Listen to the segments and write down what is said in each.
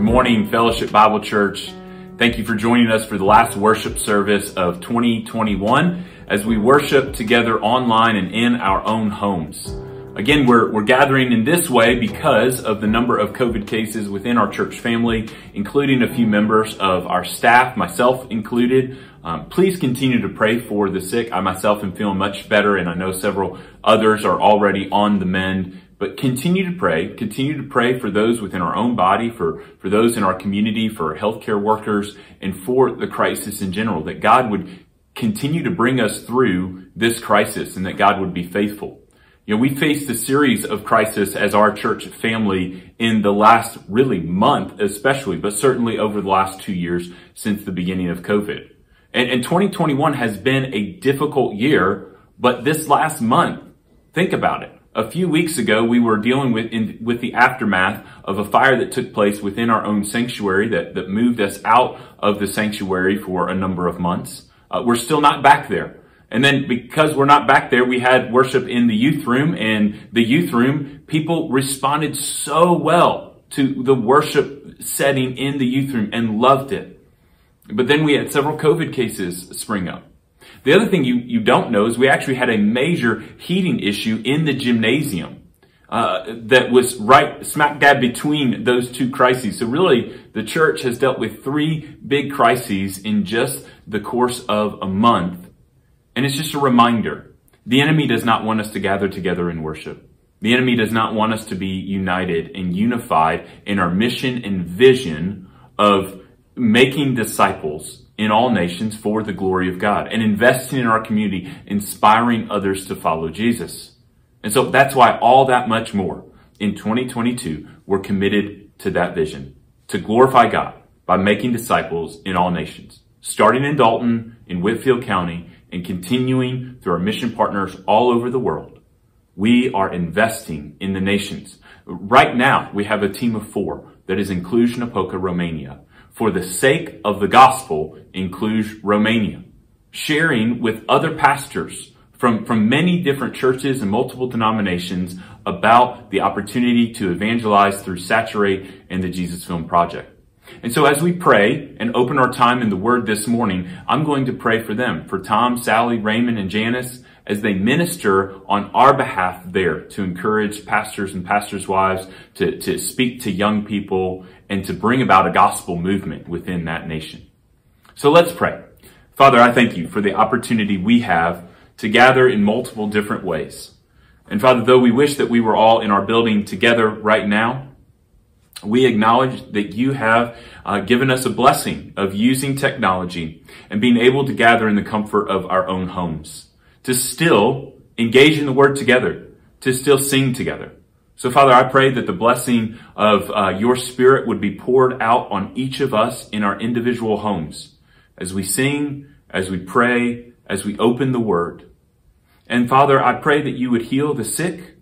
Good morning, Fellowship Bible Church. Thank you for joining us for the last worship service of 2021 as we worship together online and in our own homes. Again, we're, we're gathering in this way because of the number of COVID cases within our church family, including a few members of our staff, myself included. Um, please continue to pray for the sick. I myself am feeling much better, and I know several others are already on the mend. But continue to pray. Continue to pray for those within our own body, for, for those in our community, for healthcare workers, and for the crisis in general, that God would continue to bring us through this crisis and that God would be faithful. You know, we faced a series of crisis as our church family in the last really month, especially, but certainly over the last two years since the beginning of COVID. And, and 2021 has been a difficult year, but this last month, think about it. A few weeks ago, we were dealing with in, with the aftermath of a fire that took place within our own sanctuary that, that moved us out of the sanctuary for a number of months. Uh, we're still not back there. And then because we're not back there, we had worship in the youth room and the youth room, people responded so well to the worship setting in the youth room and loved it. But then we had several COVID cases spring up. The other thing you, you don't know is we actually had a major heating issue in the gymnasium. Uh, that was right smack dab between those two crises. So really, the church has dealt with three big crises in just the course of a month. And it's just a reminder. The enemy does not want us to gather together in worship. The enemy does not want us to be united and unified in our mission and vision of making disciples in all nations for the glory of God and investing in our community, inspiring others to follow Jesus. And so that's why all that much more in 2022, we're committed to that vision, to glorify God by making disciples in all nations, starting in Dalton, in Whitfield County, and continuing through our mission partners all over the world. We are investing in the nations. Right now, we have a team of four that is in Cluj-Napoca, Romania for the sake of the gospel in Cluj, Romania, sharing with other pastors from, from many different churches and multiple denominations about the opportunity to evangelize through Saturate and the Jesus Film Project. And so as we pray and open our time in the Word this morning, I'm going to pray for them, for Tom, Sally, Raymond, and Janice, as they minister on our behalf there to encourage pastors and pastors' wives to, to speak to young people and to bring about a gospel movement within that nation. So let's pray. Father, I thank you for the opportunity we have to gather in multiple different ways. And Father, though we wish that we were all in our building together right now, we acknowledge that you have uh, given us a blessing of using technology and being able to gather in the comfort of our own homes, to still engage in the word together, to still sing together. So Father, I pray that the blessing of uh, your spirit would be poured out on each of us in our individual homes as we sing, as we pray, as we open the word. And Father, I pray that you would heal the sick,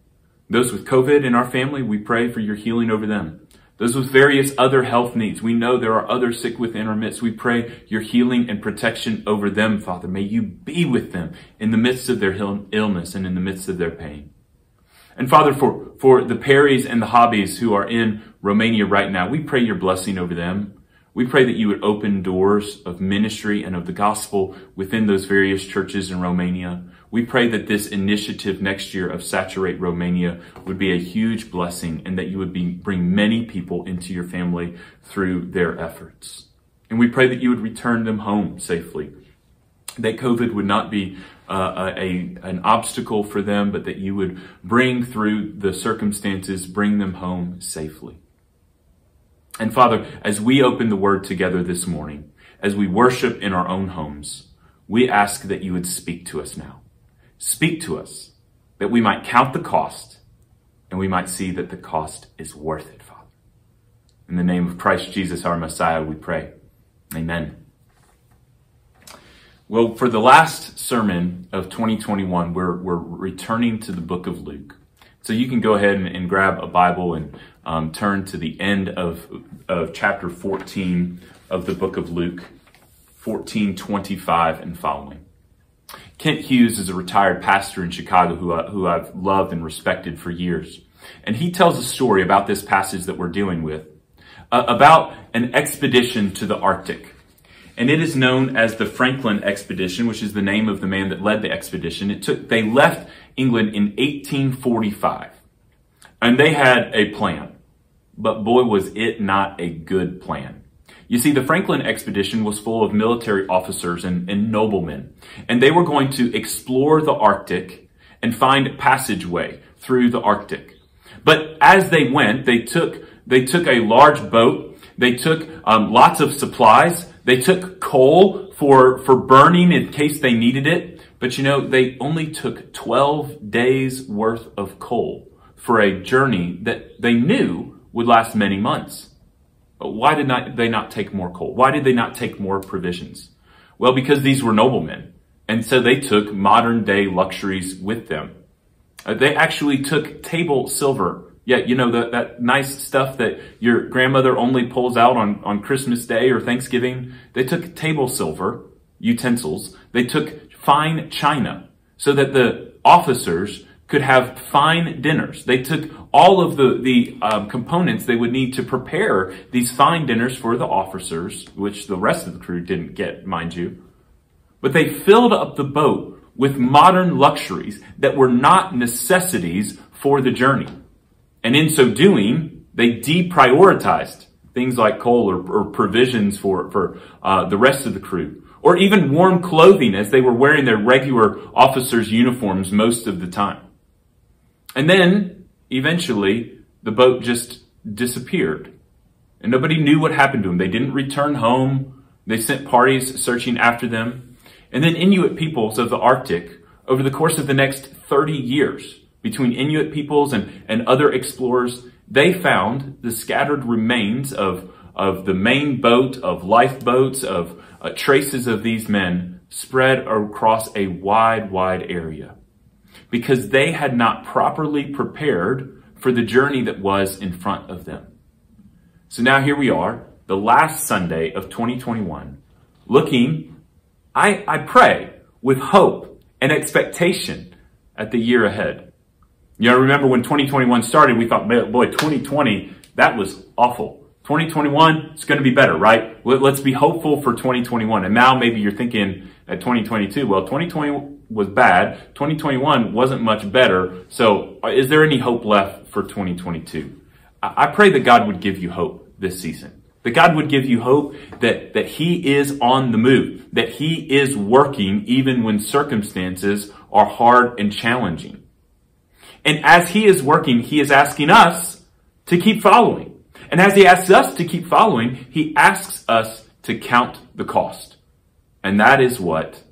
those with COVID in our family. We pray for your healing over them. Those with various other health needs. We know there are others sick within our midst. We pray your healing and protection over them, Father. May you be with them in the midst of their illness and in the midst of their pain. And Father, for, for the Perrys and the Hobbies who are in Romania right now, we pray your blessing over them. We pray that you would open doors of ministry and of the gospel within those various churches in Romania. We pray that this initiative next year of Saturate Romania would be a huge blessing and that you would be, bring many people into your family through their efforts. And we pray that you would return them home safely that COVID would not be uh, a, an obstacle for them, but that you would bring through the circumstances, bring them home safely. And Father, as we open the word together this morning, as we worship in our own homes, we ask that you would speak to us now. Speak to us that we might count the cost and we might see that the cost is worth it, Father. In the name of Christ Jesus, our Messiah, we pray. Amen. Well, for the last sermon of 2021, we're, we're returning to the book of Luke. So you can go ahead and, and grab a Bible and um, turn to the end of, of chapter 14 of the book of Luke, 1425 and following. Kent Hughes is a retired pastor in Chicago who, I, who I've loved and respected for years. And he tells a story about this passage that we're dealing with uh, about an expedition to the Arctic. And it is known as the Franklin expedition, which is the name of the man that led the expedition. It took, they left England in 1845 and they had a plan, but boy, was it not a good plan. You see, the Franklin expedition was full of military officers and, and noblemen, and they were going to explore the Arctic and find passageway through the Arctic. But as they went, they took, they took a large boat. They took um, lots of supplies. They took coal for, for burning in case they needed it. But you know, they only took 12 days worth of coal for a journey that they knew would last many months. But why did not, they not take more coal? Why did they not take more provisions? Well, because these were noblemen. And so they took modern day luxuries with them. Uh, they actually took table silver. Yeah, you know, the, that nice stuff that your grandmother only pulls out on, on Christmas Day or Thanksgiving. They took table silver utensils. They took fine china so that the officers could have fine dinners. They took all of the, the um, components they would need to prepare these fine dinners for the officers, which the rest of the crew didn't get, mind you. But they filled up the boat with modern luxuries that were not necessities for the journey. And in so doing, they deprioritized things like coal or, or provisions for, for uh, the rest of the crew. Or even warm clothing as they were wearing their regular officers' uniforms most of the time. And then, eventually, the boat just disappeared. And nobody knew what happened to them. They didn't return home. They sent parties searching after them. And then Inuit peoples of the Arctic, over the course of the next 30 years, between Inuit peoples and, and other explorers, they found the scattered remains of, of the main boat, of lifeboats, of uh, traces of these men spread across a wide, wide area because they had not properly prepared for the journey that was in front of them. So now here we are, the last Sunday of 2021, looking, I, I pray, with hope and expectation at the year ahead. You know, remember when 2021 started, we thought, boy, 2020, that was awful. 2021, it's going to be better, right? Let's be hopeful for 2021. And now maybe you're thinking at 2022, well, 2020 was bad. 2021 wasn't much better. So uh, is there any hope left for 2022? I pray that God would give you hope this season. That God would give you hope that, that He is on the move, that He is working even when circumstances are hard and challenging. And as He is working, He is asking us to keep following. And as He asks us to keep following, He asks us to count the cost. And that is what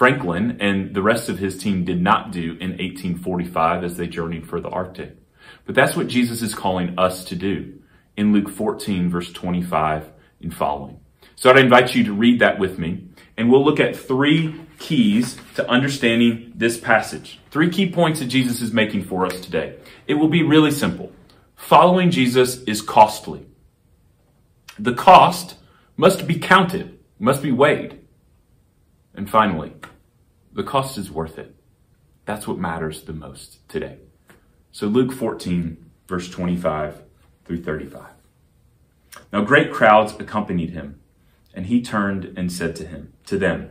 Franklin and the rest of his team did not do in 1845 as they journeyed for the Arctic. But that's what Jesus is calling us to do in Luke 14 verse 25 and following. So I'd invite you to read that with me and we'll look at three keys to understanding this passage. Three key points that Jesus is making for us today. It will be really simple. Following Jesus is costly. The cost must be counted, must be weighed. And finally, the cost is worth it. That's what matters the most today. So Luke 14, verse 25 through 35. Now great crowds accompanied him, and he turned and said to him, to them,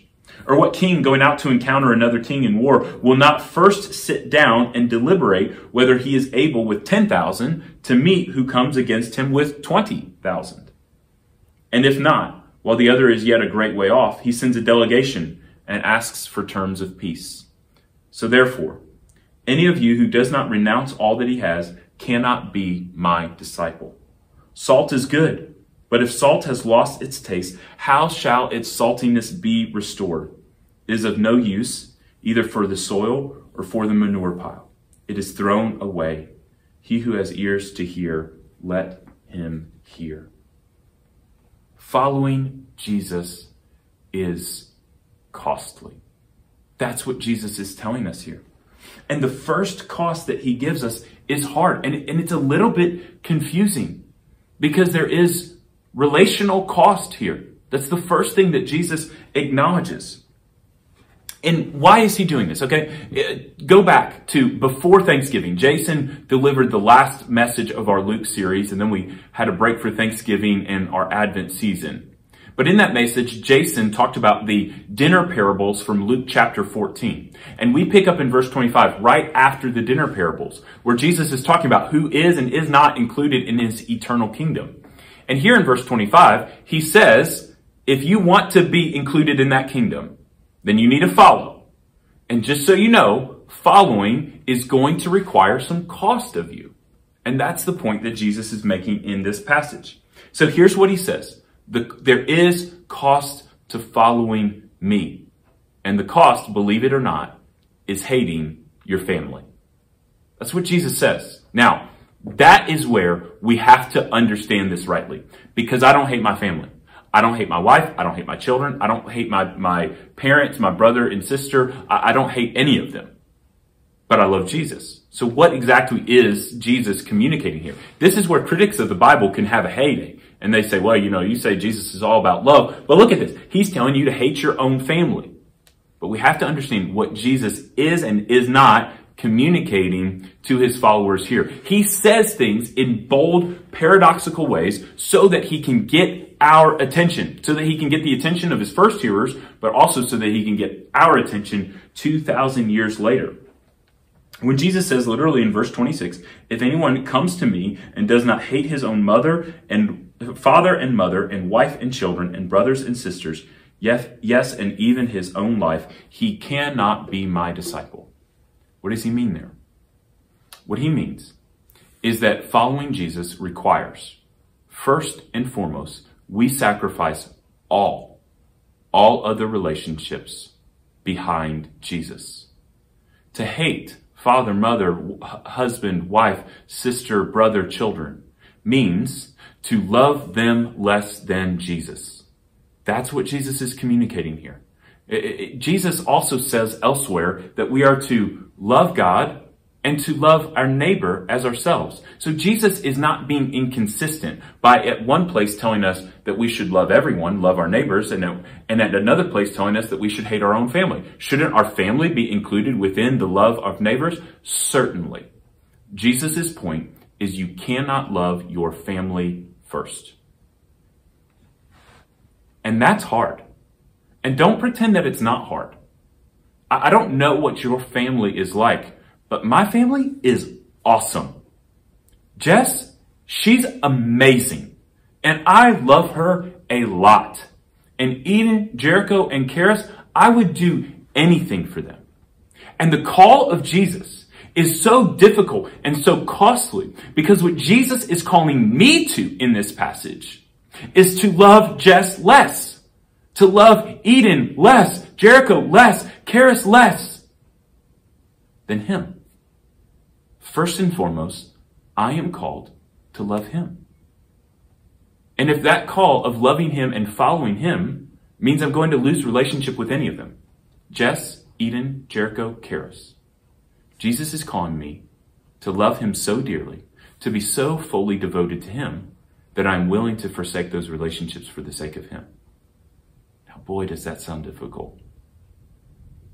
Or what king going out to encounter another king in war will not first sit down and deliberate whether he is able with 10,000 to meet who comes against him with 20,000? And if not, while the other is yet a great way off, he sends a delegation and asks for terms of peace. So therefore, any of you who does not renounce all that he has cannot be my disciple. Salt is good, but if salt has lost its taste, how shall its saltiness be restored? It is of no use, either for the soil or for the manure pile. It is thrown away. He who has ears to hear, let him hear. Following Jesus is costly. That's what Jesus is telling us here. And the first cost that he gives us is hard. And, and it's a little bit confusing because there is relational cost here. That's the first thing that Jesus acknowledges. And why is he doing this? Okay. Uh, go back to before Thanksgiving. Jason delivered the last message of our Luke series, and then we had a break for Thanksgiving and our Advent season. But in that message, Jason talked about the dinner parables from Luke chapter 14. And we pick up in verse 25, right after the dinner parables, where Jesus is talking about who is and is not included in his eternal kingdom. And here in verse 25, he says, if you want to be included in that kingdom, then you need to follow. And just so you know, following is going to require some cost of you. And that's the point that Jesus is making in this passage. So here's what he says. The, there is cost to following me. And the cost, believe it or not, is hating your family. That's what Jesus says. Now, that is where we have to understand this rightly. Because I don't hate my family. I don't hate my wife. I don't hate my children. I don't hate my, my parents, my brother and sister. I, I don't hate any of them. But I love Jesus. So what exactly is Jesus communicating here? This is where critics of the Bible can have a heyday. And they say, well, you know, you say Jesus is all about love. But look at this. He's telling you to hate your own family. But we have to understand what Jesus is and is not communicating to his followers here. He says things in bold, paradoxical ways so that he can get our attention, so that he can get the attention of his first hearers, but also so that he can get our attention 2,000 years later. When Jesus says literally in verse 26, if anyone comes to me and does not hate his own mother and father and mother and wife and children and brothers and sisters, yes, yes, and even his own life, he cannot be my disciple. What does he mean there? What he means is that following Jesus requires, first and foremost, we sacrifice all, all other relationships behind Jesus. To hate father, mother, husband, wife, sister, brother, children means to love them less than Jesus. That's what Jesus is communicating here. It, it, Jesus also says elsewhere that we are to love God and to love our neighbor as ourselves. So Jesus is not being inconsistent by at one place telling us that we should love everyone, love our neighbors, and, and at another place telling us that we should hate our own family. Shouldn't our family be included within the love of neighbors? Certainly. Jesus's point is you cannot love your family first. And that's hard. And don't pretend that it's not hard. I don't know what your family is like, but my family is awesome. Jess, she's amazing. And I love her a lot. And Eden, Jericho, and Karis, I would do anything for them. And the call of Jesus is so difficult and so costly because what Jesus is calling me to in this passage is to love Jess less, to love Eden less, Jericho less, Karis less than him. First and foremost, I am called to love him. And if that call of loving him and following him means I'm going to lose relationship with any of them, Jess, Eden, Jericho, Karis, Jesus is calling me to love him so dearly, to be so fully devoted to him that I'm willing to forsake those relationships for the sake of him. Now, boy, does that sound difficult.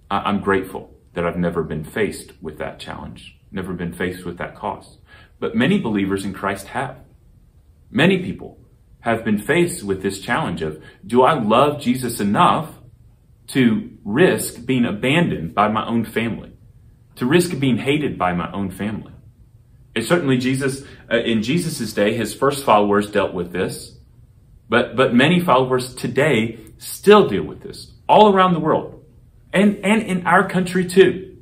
I'm grateful that I've never been faced with that challenge, never been faced with that cost. But many believers in Christ have. Many people have been faced with this challenge of, do I love Jesus enough to risk being abandoned by my own family? To risk being hated by my own family? And certainly Jesus, uh, in Jesus' day, his first followers dealt with this. But, but many followers today still deal with this all around the world and, and in our country too.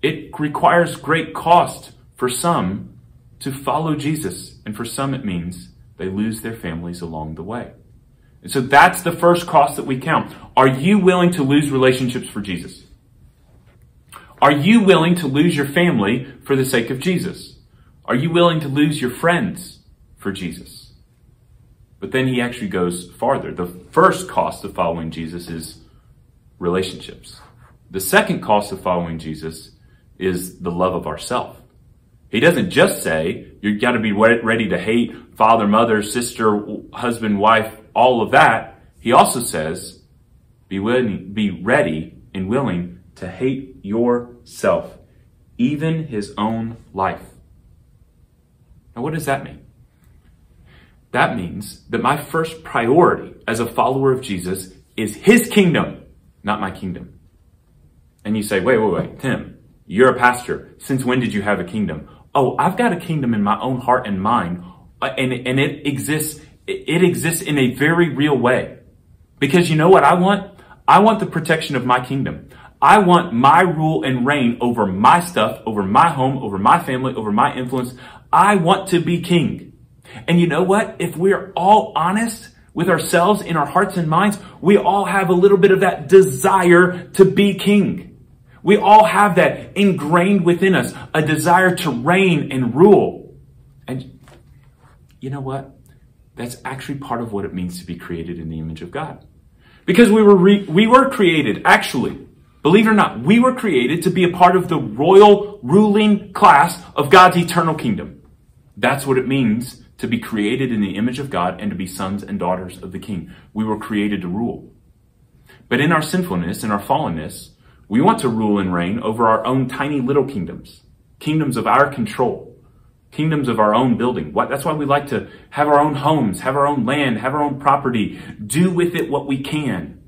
It requires great cost for some to follow Jesus. And for some, it means they lose their families along the way. And so that's the first cost that we count. Are you willing to lose relationships for Jesus? Are you willing to lose your family for the sake of Jesus? Are you willing to lose your friends for Jesus? But then he actually goes farther. The first cost of following Jesus is relationships. The second cost of following Jesus is the love of ourself. He doesn't just say you got to be ready to hate father, mother, sister, husband, wife, all of that. He also says be willing, be ready and willing to hate yourself, even his own life. Now, what does that mean? That means that my first priority as a follower of Jesus is his kingdom, not my kingdom. And you say, wait, wait, wait, Tim, you're a pastor. Since when did you have a kingdom? Oh, I've got a kingdom in my own heart and mind, uh, and, and it exists, it exists in a very real way. Because you know what I want? I want the protection of my kingdom. I want my rule and reign over my stuff, over my home, over my family, over my influence. I want to be king. And you know what? If we're all honest with ourselves in our hearts and minds, we all have a little bit of that desire to be king. We all have that ingrained within us, a desire to reign and rule. And you know what? That's actually part of what it means to be created in the image of God. Because we were, re- we were created, actually, believe it or not, we were created to be a part of the royal ruling class of God's eternal kingdom. That's what it means to be created in the image of God and to be sons and daughters of the King. We were created to rule. But in our sinfulness and our fallenness, we want to rule and reign over our own tiny little kingdoms, kingdoms of our control, kingdoms of our own building. That's why we like to have our own homes, have our own land, have our own property, do with it what we can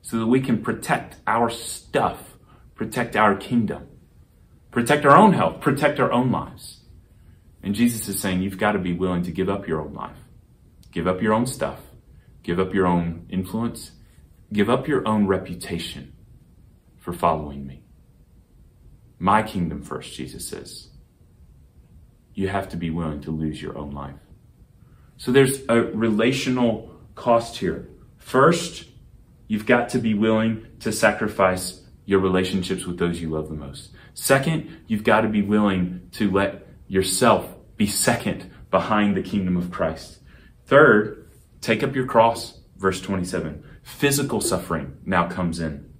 so that we can protect our stuff, protect our kingdom, protect our own health, protect our own lives. And Jesus is saying you've got to be willing to give up your own life, give up your own stuff, give up your own influence, give up your own reputation for following me. My kingdom first, Jesus says. You have to be willing to lose your own life. So there's a relational cost here. First, you've got to be willing to sacrifice your relationships with those you love the most. Second, you've got to be willing to let yourself be second behind the kingdom of Christ. Third, take up your cross, verse 27. Physical suffering now comes in.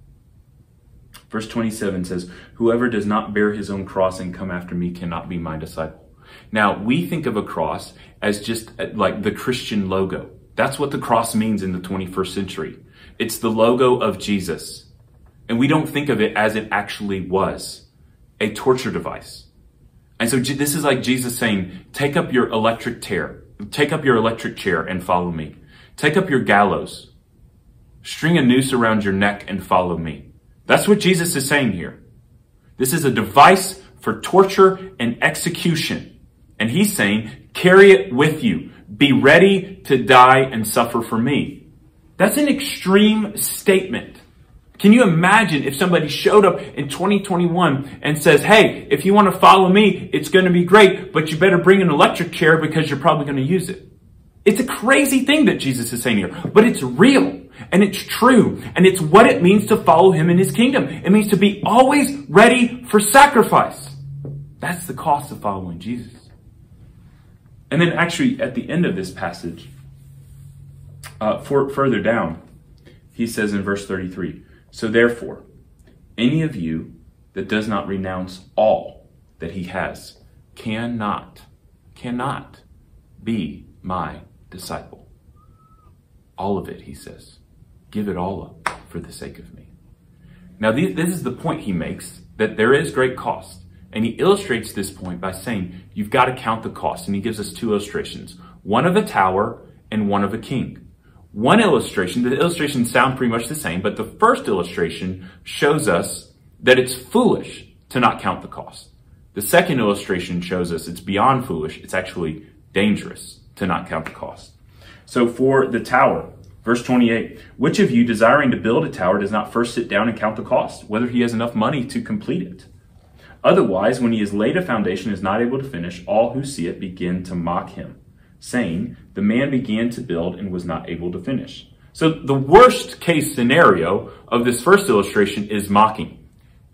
Verse 27 says, Whoever does not bear his own cross and come after me cannot be my disciple. Now, we think of a cross as just uh, like the Christian logo. That's what the cross means in the 21st century. It's the logo of Jesus. And we don't think of it as it actually was a torture device. And so this is like Jesus saying, take up your electric chair, take up your electric chair and follow me. Take up your gallows, string a noose around your neck and follow me. That's what Jesus is saying here. This is a device for torture and execution. And he's saying, carry it with you. Be ready to die and suffer for me. That's an extreme statement. Can you imagine if somebody showed up in 2021 and says, Hey, if you want to follow me, it's going to be great, but you better bring an electric chair because you're probably going to use it. It's a crazy thing that Jesus is saying here, but it's real and it's true and it's what it means to follow him in his kingdom. It means to be always ready for sacrifice. That's the cost of following Jesus. And then actually at the end of this passage, uh, for, further down, he says in verse 33, so therefore, any of you that does not renounce all that he has cannot, cannot be my disciple. All of it, he says. Give it all up for the sake of me. Now, this is the point he makes that there is great cost. And he illustrates this point by saying, you've got to count the cost. And he gives us two illustrations one of a tower and one of a king. One illustration, the illustrations sound pretty much the same, but the first illustration shows us that it's foolish to not count the cost. The second illustration shows us it's beyond foolish, it's actually dangerous to not count the cost. So for the tower, verse 28, which of you desiring to build a tower does not first sit down and count the cost, whether he has enough money to complete it? Otherwise, when he has laid a foundation and is not able to finish, all who see it begin to mock him saying, The man began to build and was not able to finish. So the worst case scenario of this first illustration is mocking.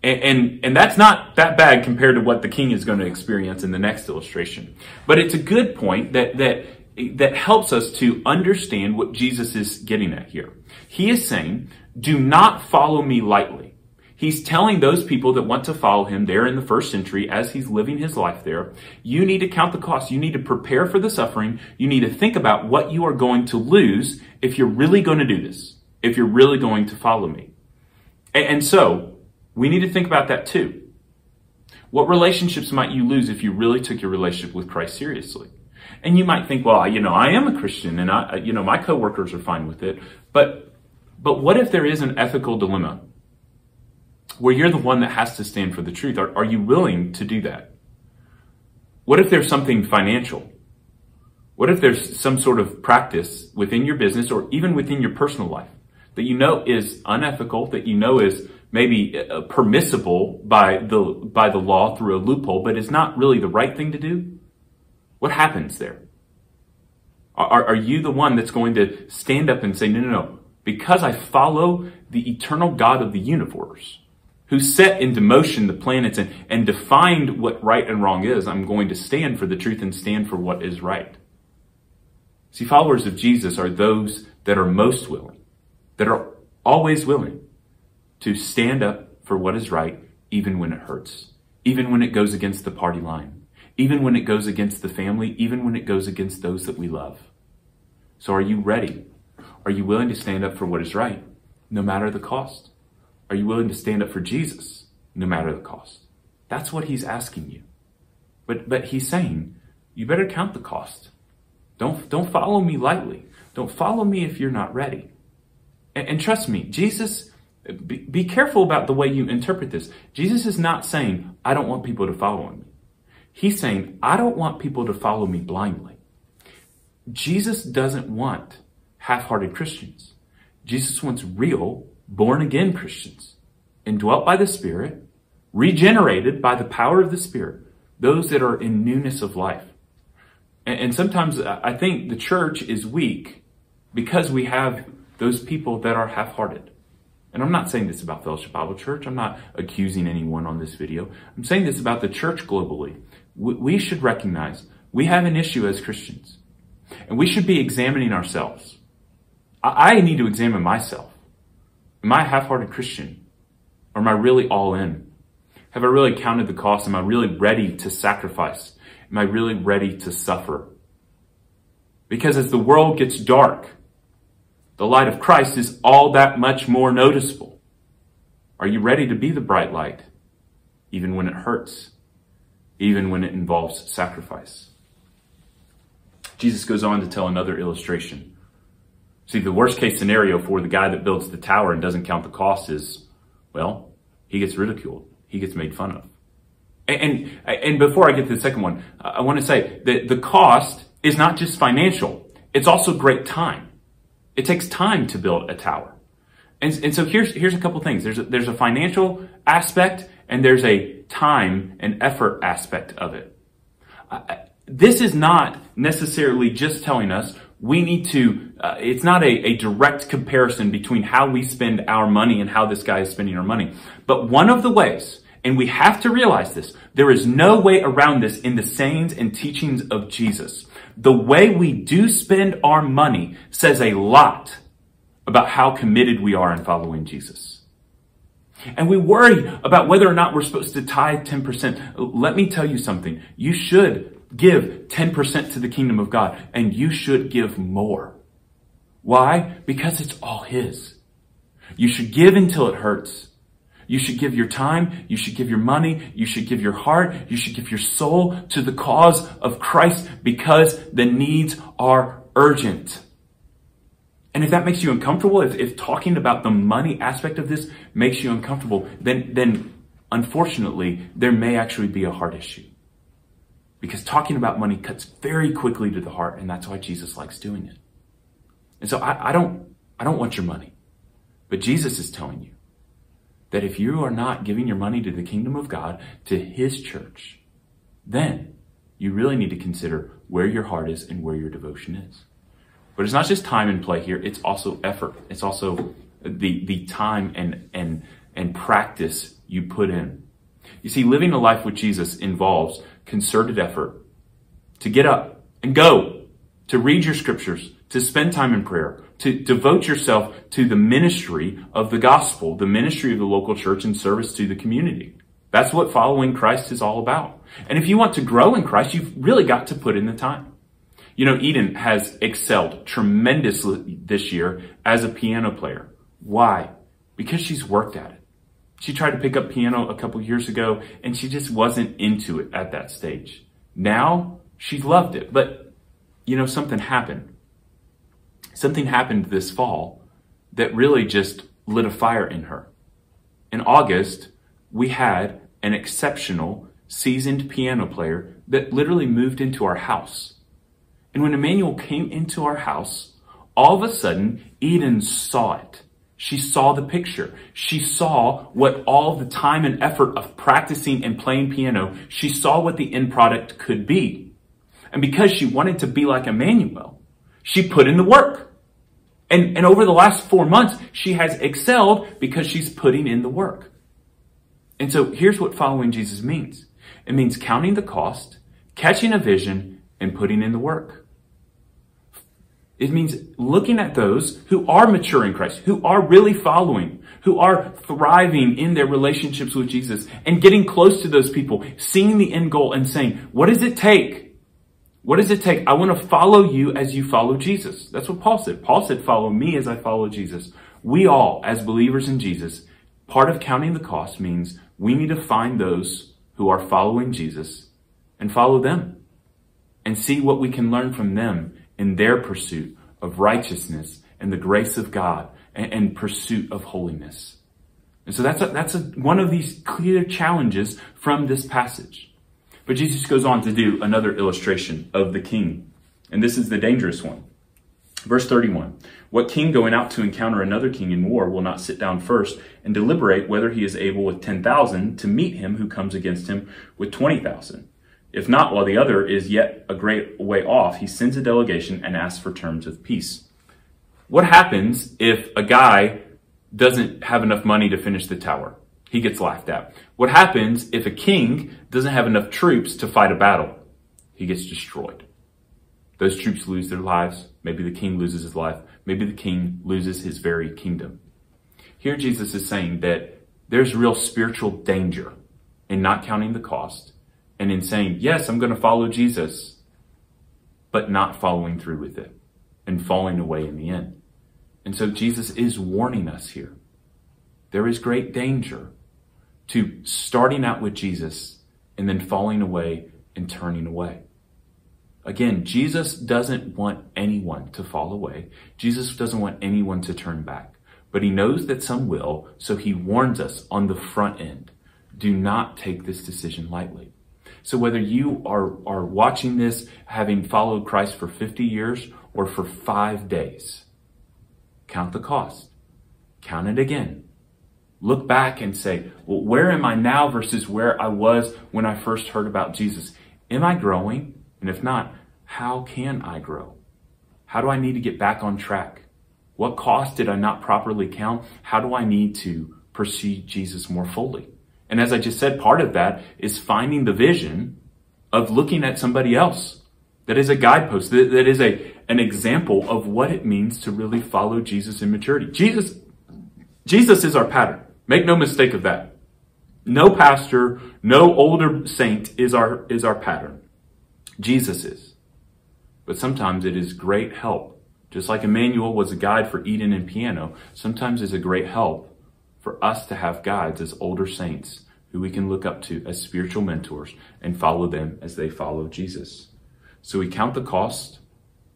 And, and, and, that's not that bad compared to what the king is going to experience in the next illustration. But it's a good point that, that that helps us to understand what Jesus is getting at here. He is saying, do not follow me lightly. He's telling those people that want to follow him there in the first century as he's living his life there, you need to count the cost. You need to prepare for the suffering. You need to think about what you are going to lose if you're really going to do this, if you're really going to follow me. And so we need to think about that too. What relationships might you lose if you really took your relationship with Christ seriously? And you might think, well, you know, I am a Christian and I, you know, my coworkers are fine with it. But, but what if there is an ethical dilemma where you're the one that has to stand for the truth? Are, are you willing to do that? What if there's something financial? What if there's some sort of practice within your business or even within your personal life that you know is unethical, that you know is maybe uh, permissible by the, by the law through a loophole, but is not really the right thing to do? What happens there? Are, are you the one that's going to stand up and say, no, no, no, because I follow the eternal God of the universe, who set into motion the planets and, and defined what right and wrong is, I'm going to stand for the truth and stand for what is right. See, followers of Jesus are those that are most willing, that are always willing to stand up for what is right, even when it hurts, even when it goes against the party line, even when it goes against the family, even when it goes against those that we love. So are you ready? Are you willing to stand up for what is right, no matter the cost? Are you willing to stand up for Jesus, no matter the cost? That's what he's asking you. But, but he's saying, you better count the cost. Don't, don't follow me lightly. Don't follow me if you're not ready. And, and trust me, Jesus, be, be careful about the way you interpret this. Jesus is not saying, I don't want people to follow me. He's saying, I don't want people to follow me blindly. Jesus doesn't want half-hearted Christians. Jesus wants real, born again Christians, indwelt by the Spirit, regenerated by the power of the Spirit, those that are in newness of life. And, and sometimes uh, I think the church is weak because we have those people that are half-hearted. And I'm not saying this about Fellowship Bible Church. I'm not accusing anyone on this video. I'm saying this about the church globally. We should recognize we have an issue as Christians. And we should be examining ourselves. I need to examine myself. Am I a half-hearted Christian? Or am I really all in? Have I really counted the cost? Am I really ready to sacrifice? Am I really ready to suffer? Because as the world gets dark, the light of Christ is all that much more noticeable. Are you ready to be the bright light, even when it hurts, even when it involves sacrifice? Jesus goes on to tell another illustration. See, the worst case scenario for the guy that builds the tower and doesn't count the cost is, well, he gets ridiculed. He gets made fun of. And, and, and before I get to the second one, I want to say that the cost is not just financial. It's also great time. It takes time to build a tower. And, and so here's, here's a couple things. There's a, there's a financial aspect and there's a time and effort aspect of it. This is not necessarily just telling us we need to, uh, it's not a, a direct comparison between how we spend our money and how this guy is spending our money. But one of the ways, and we have to realize this, there is no way around this in the sayings and teachings of Jesus. The way we do spend our money says a lot about how committed we are in following Jesus. And we worry about whether or not we're supposed to tithe 10%. Let me tell you something. You should give 10% to the kingdom of God and you should give more. Why? Because it's all His. You should give until it hurts. You should give your time. You should give your money. You should give your heart. You should give your soul to the cause of Christ because the needs are urgent. And if that makes you uncomfortable, if, if talking about the money aspect of this makes you uncomfortable, then, then unfortunately, there may actually be a heart issue. Because talking about money cuts very quickly to the heart, and that's why Jesus likes doing it. And so I, I don't, I don't want your money. But Jesus is telling you that if you are not giving your money to the kingdom of God, to his church, then you really need to consider where your heart is and where your devotion is. But it's not just time and play here, it's also effort. It's also the, the time and, and, and practice you put in. You see, living a life with Jesus involves concerted effort to get up and go, to read your scriptures, to spend time in prayer, to devote yourself to the ministry of the gospel, the ministry of the local church and service to the community. That's what following Christ is all about. And if you want to grow in Christ, you've really got to put in the time. You know, Eden has excelled tremendously this year as a piano player. Why? Because she's worked at it. She tried to pick up piano a couple years ago and she just wasn't into it at that stage. Now she loved it, but you know, something happened. Something happened this fall that really just lit a fire in her. In August, we had an exceptional, seasoned piano player that literally moved into our house. And when Emmanuel came into our house, all of a sudden, Eden saw it. She saw the picture. She saw what all the time and effort of practicing and playing piano, she saw what the end product could be. And because she wanted to be like Emmanuel, she put in the work. And, and over the last four months, she has excelled because she's putting in the work. And so here's what following Jesus means. It means counting the cost, catching a vision, and putting in the work. It means looking at those who are mature in Christ, who are really following, who are thriving in their relationships with Jesus and getting close to those people, seeing the end goal and saying, what does it take? What does it take? I want to follow you as you follow Jesus. That's what Paul said. Paul said, follow me as I follow Jesus. We all, as believers in Jesus, part of counting the cost means we need to find those who are following Jesus and follow them and see what we can learn from them in their pursuit of righteousness and the grace of God and, and pursuit of holiness. And so that's a, that's a, one of these clear challenges from this passage. But Jesus goes on to do another illustration of the king. And this is the dangerous one. Verse 31. What king going out to encounter another king in war will not sit down first and deliberate whether he is able with 10,000 to meet him who comes against him with 20,000? If not, while the other is yet a great way off, he sends a delegation and asks for terms of peace. What happens if a guy doesn't have enough money to finish the tower? He gets laughed at. What happens if a king doesn't have enough troops to fight a battle? He gets destroyed. Those troops lose their lives. Maybe the king loses his life. Maybe the king loses his very kingdom. Here Jesus is saying that there's real spiritual danger in not counting the cost and in saying, yes, I'm going to follow Jesus, but not following through with it and falling away in the end. And so Jesus is warning us here. There is great danger to starting out with Jesus and then falling away and turning away. Again, Jesus doesn't want anyone to fall away. Jesus doesn't want anyone to turn back. But he knows that some will, so he warns us on the front end. Do not take this decision lightly. So whether you are, are watching this having followed Christ for 50 years or for five days, count the cost. Count it again. Look back and say, well, where am I now versus where I was when I first heard about Jesus? Am I growing? And if not, how can I grow? How do I need to get back on track? What cost did I not properly count? How do I need to pursue Jesus more fully? And as I just said, part of that is finding the vision of looking at somebody else. That is a guidepost. That, that is a, an example of what it means to really follow Jesus in maturity. Jesus, Jesus is our pattern. Make no mistake of that. No pastor, no older saint is our, is our pattern. Jesus is. But sometimes it is great help. Just like Emmanuel was a guide for Eden and piano, sometimes it's a great help for us to have guides as older saints who we can look up to as spiritual mentors and follow them as they follow Jesus. So we count the cost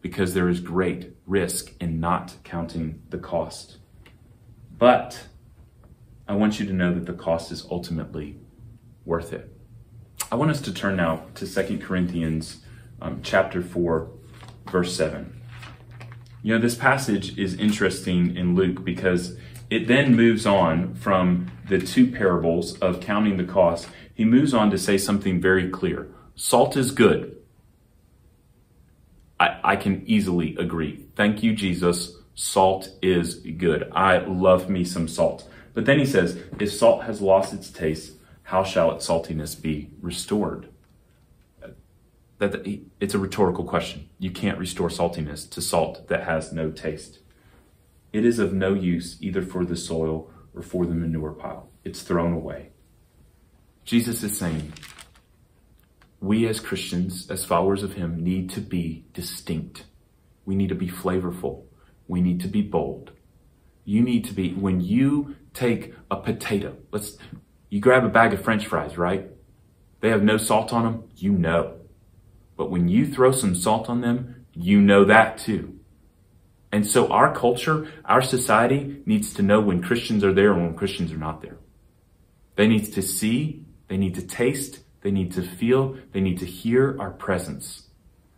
because there is great risk in not counting the cost. But I want you to know that the cost is ultimately worth it. I want us to turn now to 2 Corinthians um, chapter 4, verse 7. You know, this passage is interesting in Luke because it then moves on from the two parables of counting the cost. He moves on to say something very clear. Salt is good. I, I can easily agree. Thank you, Jesus. Salt is good. I love me some salt. But then he says, if salt has lost its taste, how shall its saltiness be restored? That it's a rhetorical question. You can't restore saltiness to salt that has no taste. It is of no use either for the soil or for the manure pile. It's thrown away. Jesus is saying, we as Christians, as followers of Him, need to be distinct. We need to be flavorful. We need to be bold. You need to be, when you take a potato, let's, you grab a bag of french fries, right? They have no salt on them, you know. But when you throw some salt on them, you know that too. And so our culture, our society needs to know when Christians are there and when Christians are not there. They need to see, they need to taste, they need to feel, they need to hear our presence.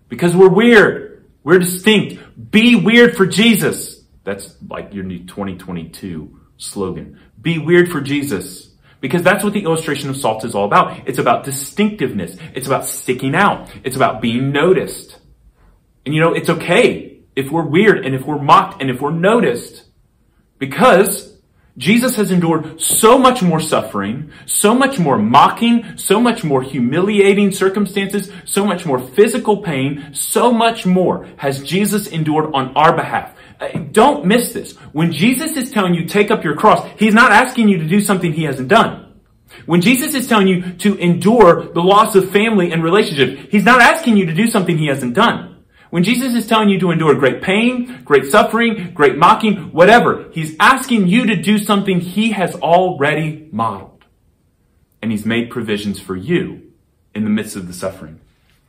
Because we're weird. We're distinct. Be weird for Jesus. That's like your new 2022 slogan. Be weird for Jesus. Because that's what the illustration of salt is all about. It's about distinctiveness. It's about sticking out. It's about being noticed. And you know, it's okay if we're weird and if we're mocked and if we're noticed. Because Jesus has endured so much more suffering, so much more mocking, so much more humiliating circumstances, so much more physical pain, so much more has Jesus endured on our behalf. Don't miss this. When Jesus is telling you take up your cross, he's not asking you to do something he hasn't done. When Jesus is telling you to endure the loss of family and relationship, he's not asking you to do something he hasn't done. When Jesus is telling you to endure great pain, great suffering, great mocking, whatever, he's asking you to do something he has already modeled. And he's made provisions for you in the midst of the suffering.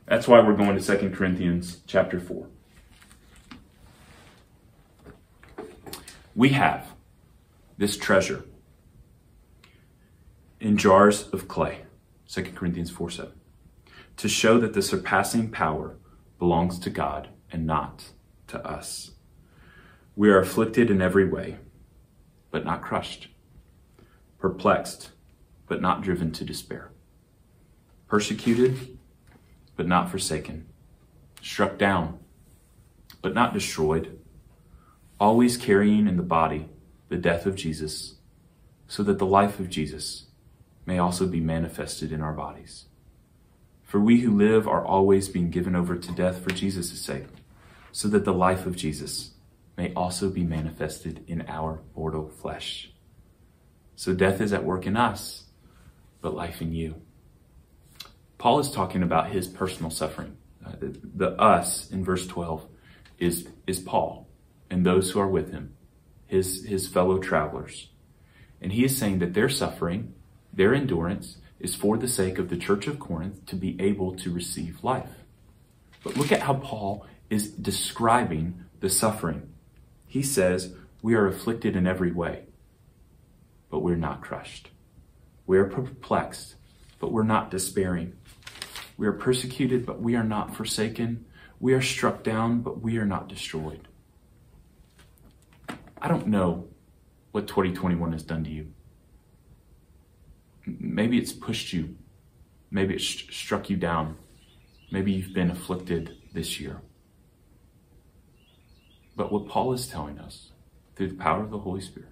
That's why we're going to 2 Corinthians chapter 4. We have this treasure in jars of clay, 2 Corinthians 4 7, to show that the surpassing power belongs to God and not to us. We are afflicted in every way, but not crushed, perplexed, but not driven to despair, persecuted, but not forsaken, struck down, but not destroyed always carrying in the body the death of Jesus, so that the life of Jesus may also be manifested in our bodies. For we who live are always being given over to death for Jesus' sake, so that the life of Jesus may also be manifested in our mortal flesh. So death is at work in us, but life in you. Paul is talking about his personal suffering. Uh, the, the us in verse 12 is, is Paul and those who are with him, his, his fellow travelers. And he is saying that their suffering, their endurance, is for the sake of the church of Corinth to be able to receive life. But look at how Paul is describing the suffering. He says, We are afflicted in every way, but we're not crushed. We are perplexed, but we're not despairing. We are persecuted, but we are not forsaken. We are struck down, but we are not destroyed. I don't know what 2021 has done to you. Maybe it's pushed you. Maybe it st- struck you down. Maybe you've been afflicted this year. But what Paul is telling us through the power of the Holy Spirit,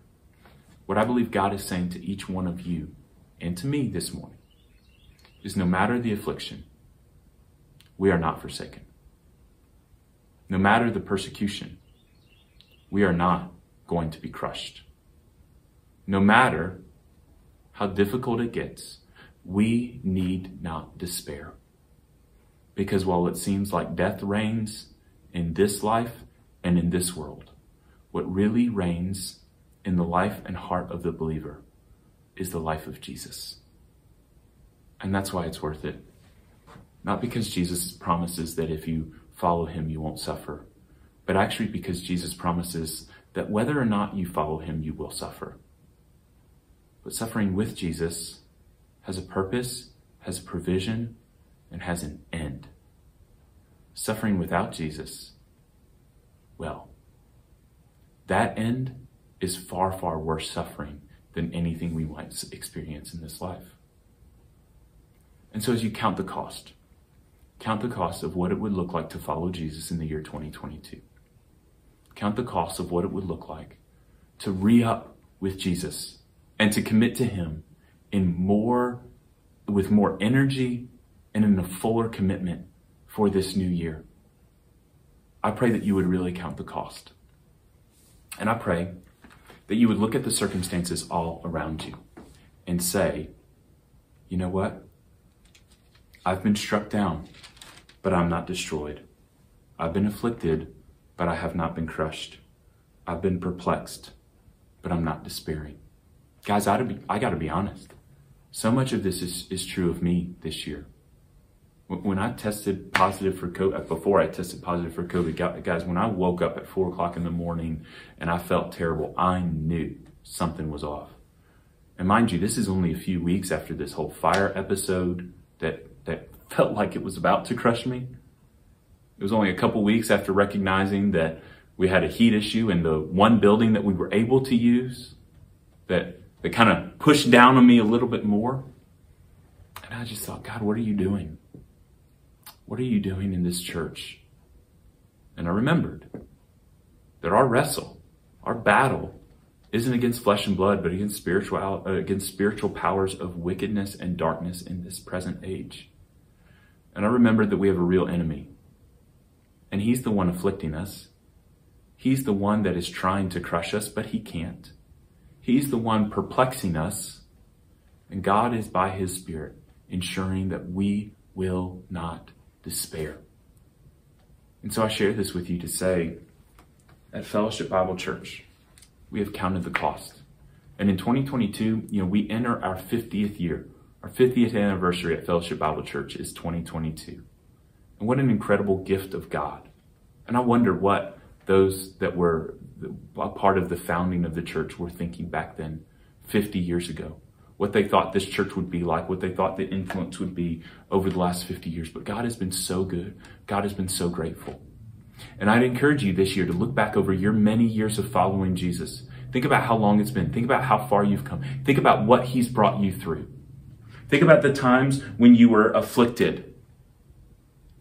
what I believe God is saying to each one of you and to me this morning is no matter the affliction, we are not forsaken. No matter the persecution, we are not going to be crushed. No matter how difficult it gets, we need not despair. Because while it seems like death reigns in this life and in this world, what really reigns in the life and heart of the believer is the life of Jesus. And that's why it's worth it. Not because Jesus promises that if you follow him, you won't suffer, but actually because Jesus promises that whether or not you follow him, you will suffer. But suffering with Jesus has a purpose, has a provision, and has an end. Suffering without Jesus, well, that end is far, far worse suffering than anything we might experience in this life. And so as you count the cost, count the cost of what it would look like to follow Jesus in the year 2022 count the cost of what it would look like to re up with Jesus and to commit to Him in more, with more energy and in a fuller commitment for this new year. I pray that you would really count the cost. And I pray that you would look at the circumstances all around you and say, you know what? I've been struck down, but I'm not destroyed. I've been afflicted, but I have not been crushed. I've been perplexed, but I'm not despairing. Guys, I, be, I got to be honest. So much of this is, is true of me this year. When I tested positive for COVID, before I tested positive for COVID, guys, when I woke up at four o'clock in the morning and I felt terrible, I knew something was off. And mind you, this is only a few weeks after this whole fire episode that, that felt like it was about to crush me. It was only a couple weeks after recognizing that we had a heat issue in the one building that we were able to use that, that kind of pushed down on me a little bit more. And I just thought, God, what are you doing? What are you doing in this church? And I remembered that our wrestle, our battle, isn't against flesh and blood, but against spiritual, uh, against spiritual powers of wickedness and darkness in this present age. And I remembered that we have a real enemy. And he's the one afflicting us. He's the one that is trying to crush us, but he can't. He's the one perplexing us. And God is by his Spirit ensuring that we will not despair. And so I share this with you to say, at Fellowship Bible Church, we have counted the cost. And in 2022, you know, we enter our 50th year. Our 50th anniversary at Fellowship Bible Church is 2022. And what an incredible gift of God. And I wonder what those that were a part of the founding of the church were thinking back then, 50 years ago. What they thought this church would be like, what they thought the influence would be over the last 50 years. But God has been so good. God has been so grateful. And I'd encourage you this year to look back over your many years of following Jesus. Think about how long it's been. Think about how far you've come. Think about what he's brought you through. Think about the times when you were afflicted.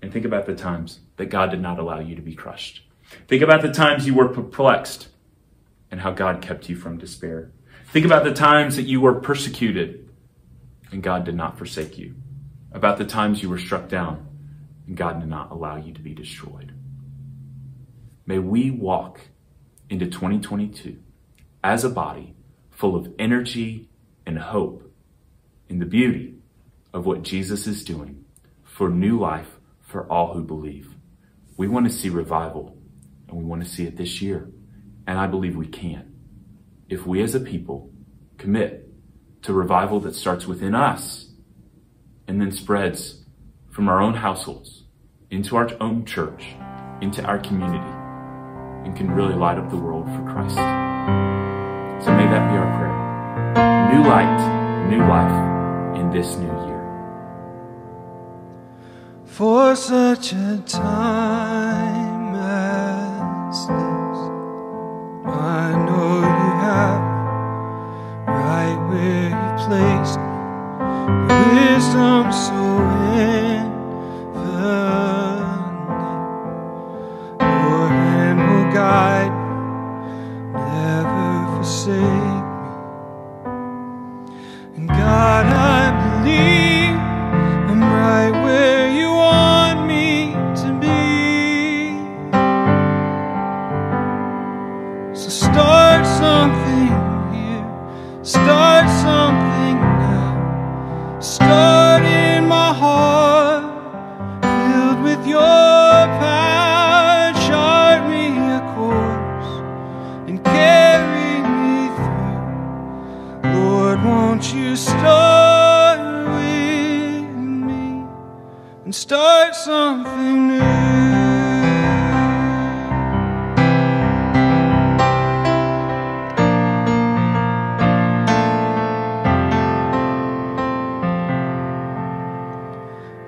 And think about the times that God did not allow you to be crushed. Think about the times you were perplexed and how God kept you from despair. Think about the times that you were persecuted and God did not forsake you. About the times you were struck down and God did not allow you to be destroyed. May we walk into 2022 as a body full of energy and hope in the beauty of what Jesus is doing for new life for all who believe. We want to see revival and we want to see it this year. And I believe we can. If we as a people commit to revival that starts within us and then spreads from our own households into our own church, into our community and can really light up the world for Christ. So may that be our prayer. New light, new life in this new. For such a time as this, I know you have right where you placed wisdom so right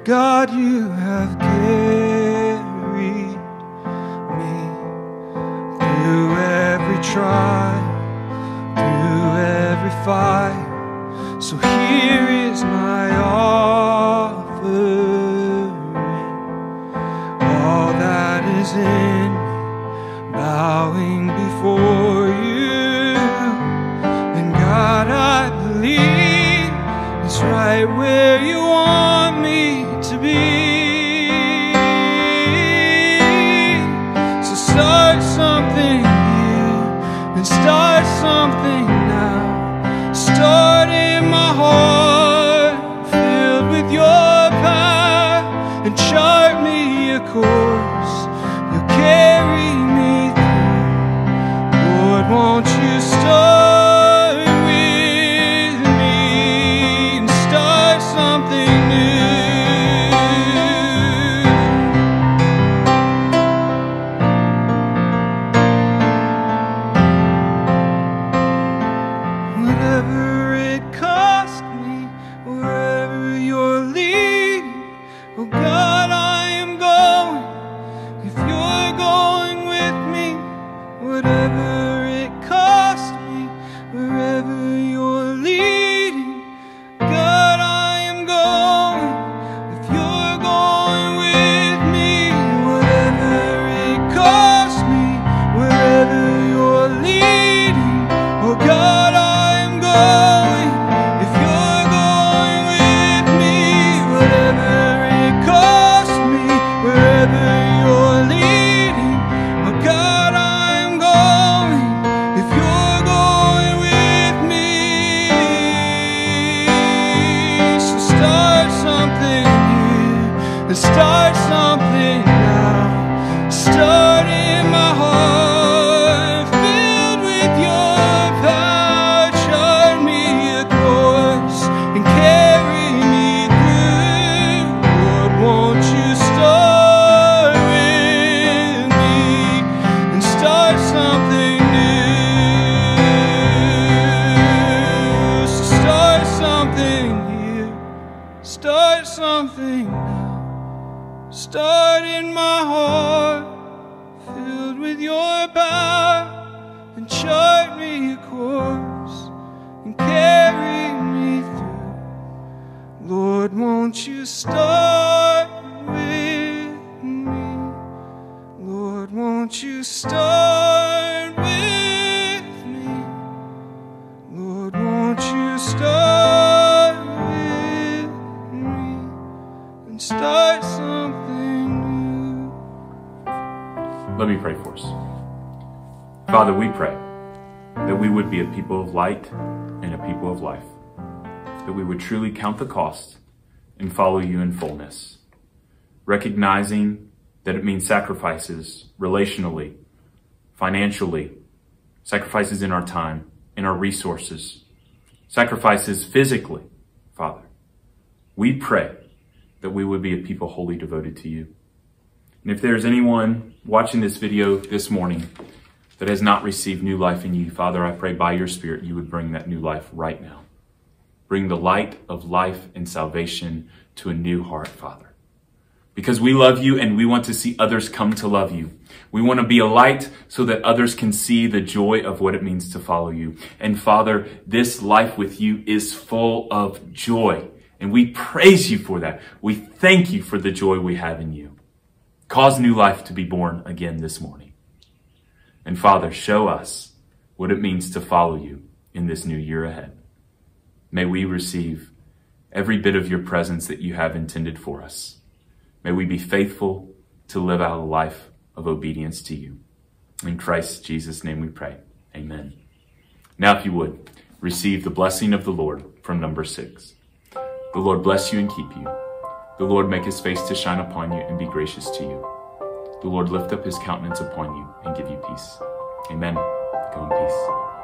where you want me through every trial, through every fight. So here is be. Whatever Father, we pray that we would be a people of light and a people of life, that we would truly count the cost and follow you in fullness, recognizing that it means sacrifices relationally, financially, sacrifices in our time, in our resources, sacrifices physically, Father. We pray that we would be a people wholly devoted to you. And if there's anyone watching this video this morning that has not received new life in you, Father, I pray by your Spirit you would bring that new life right now. Bring the light of life and salvation to a new heart, Father. Because we love you and we want to see others come to love you. We want to be a light so that others can see the joy of what it means to follow you. And Father, this life with you is full of joy. And we praise you for that. We thank you for the joy we have in you. Cause new life to be born again this morning. And Father, show us what it means to follow you in this new year ahead. May we receive every bit of your presence that you have intended for us. May we be faithful to live out a life of obedience to you. In Christ Jesus' name we pray. Amen. Now, if you would, receive the blessing of the Lord from number six. The Lord bless you and keep you. The Lord make his face to shine upon you and be gracious to you. The Lord lift up his countenance upon you and give you peace. Amen. Go in peace.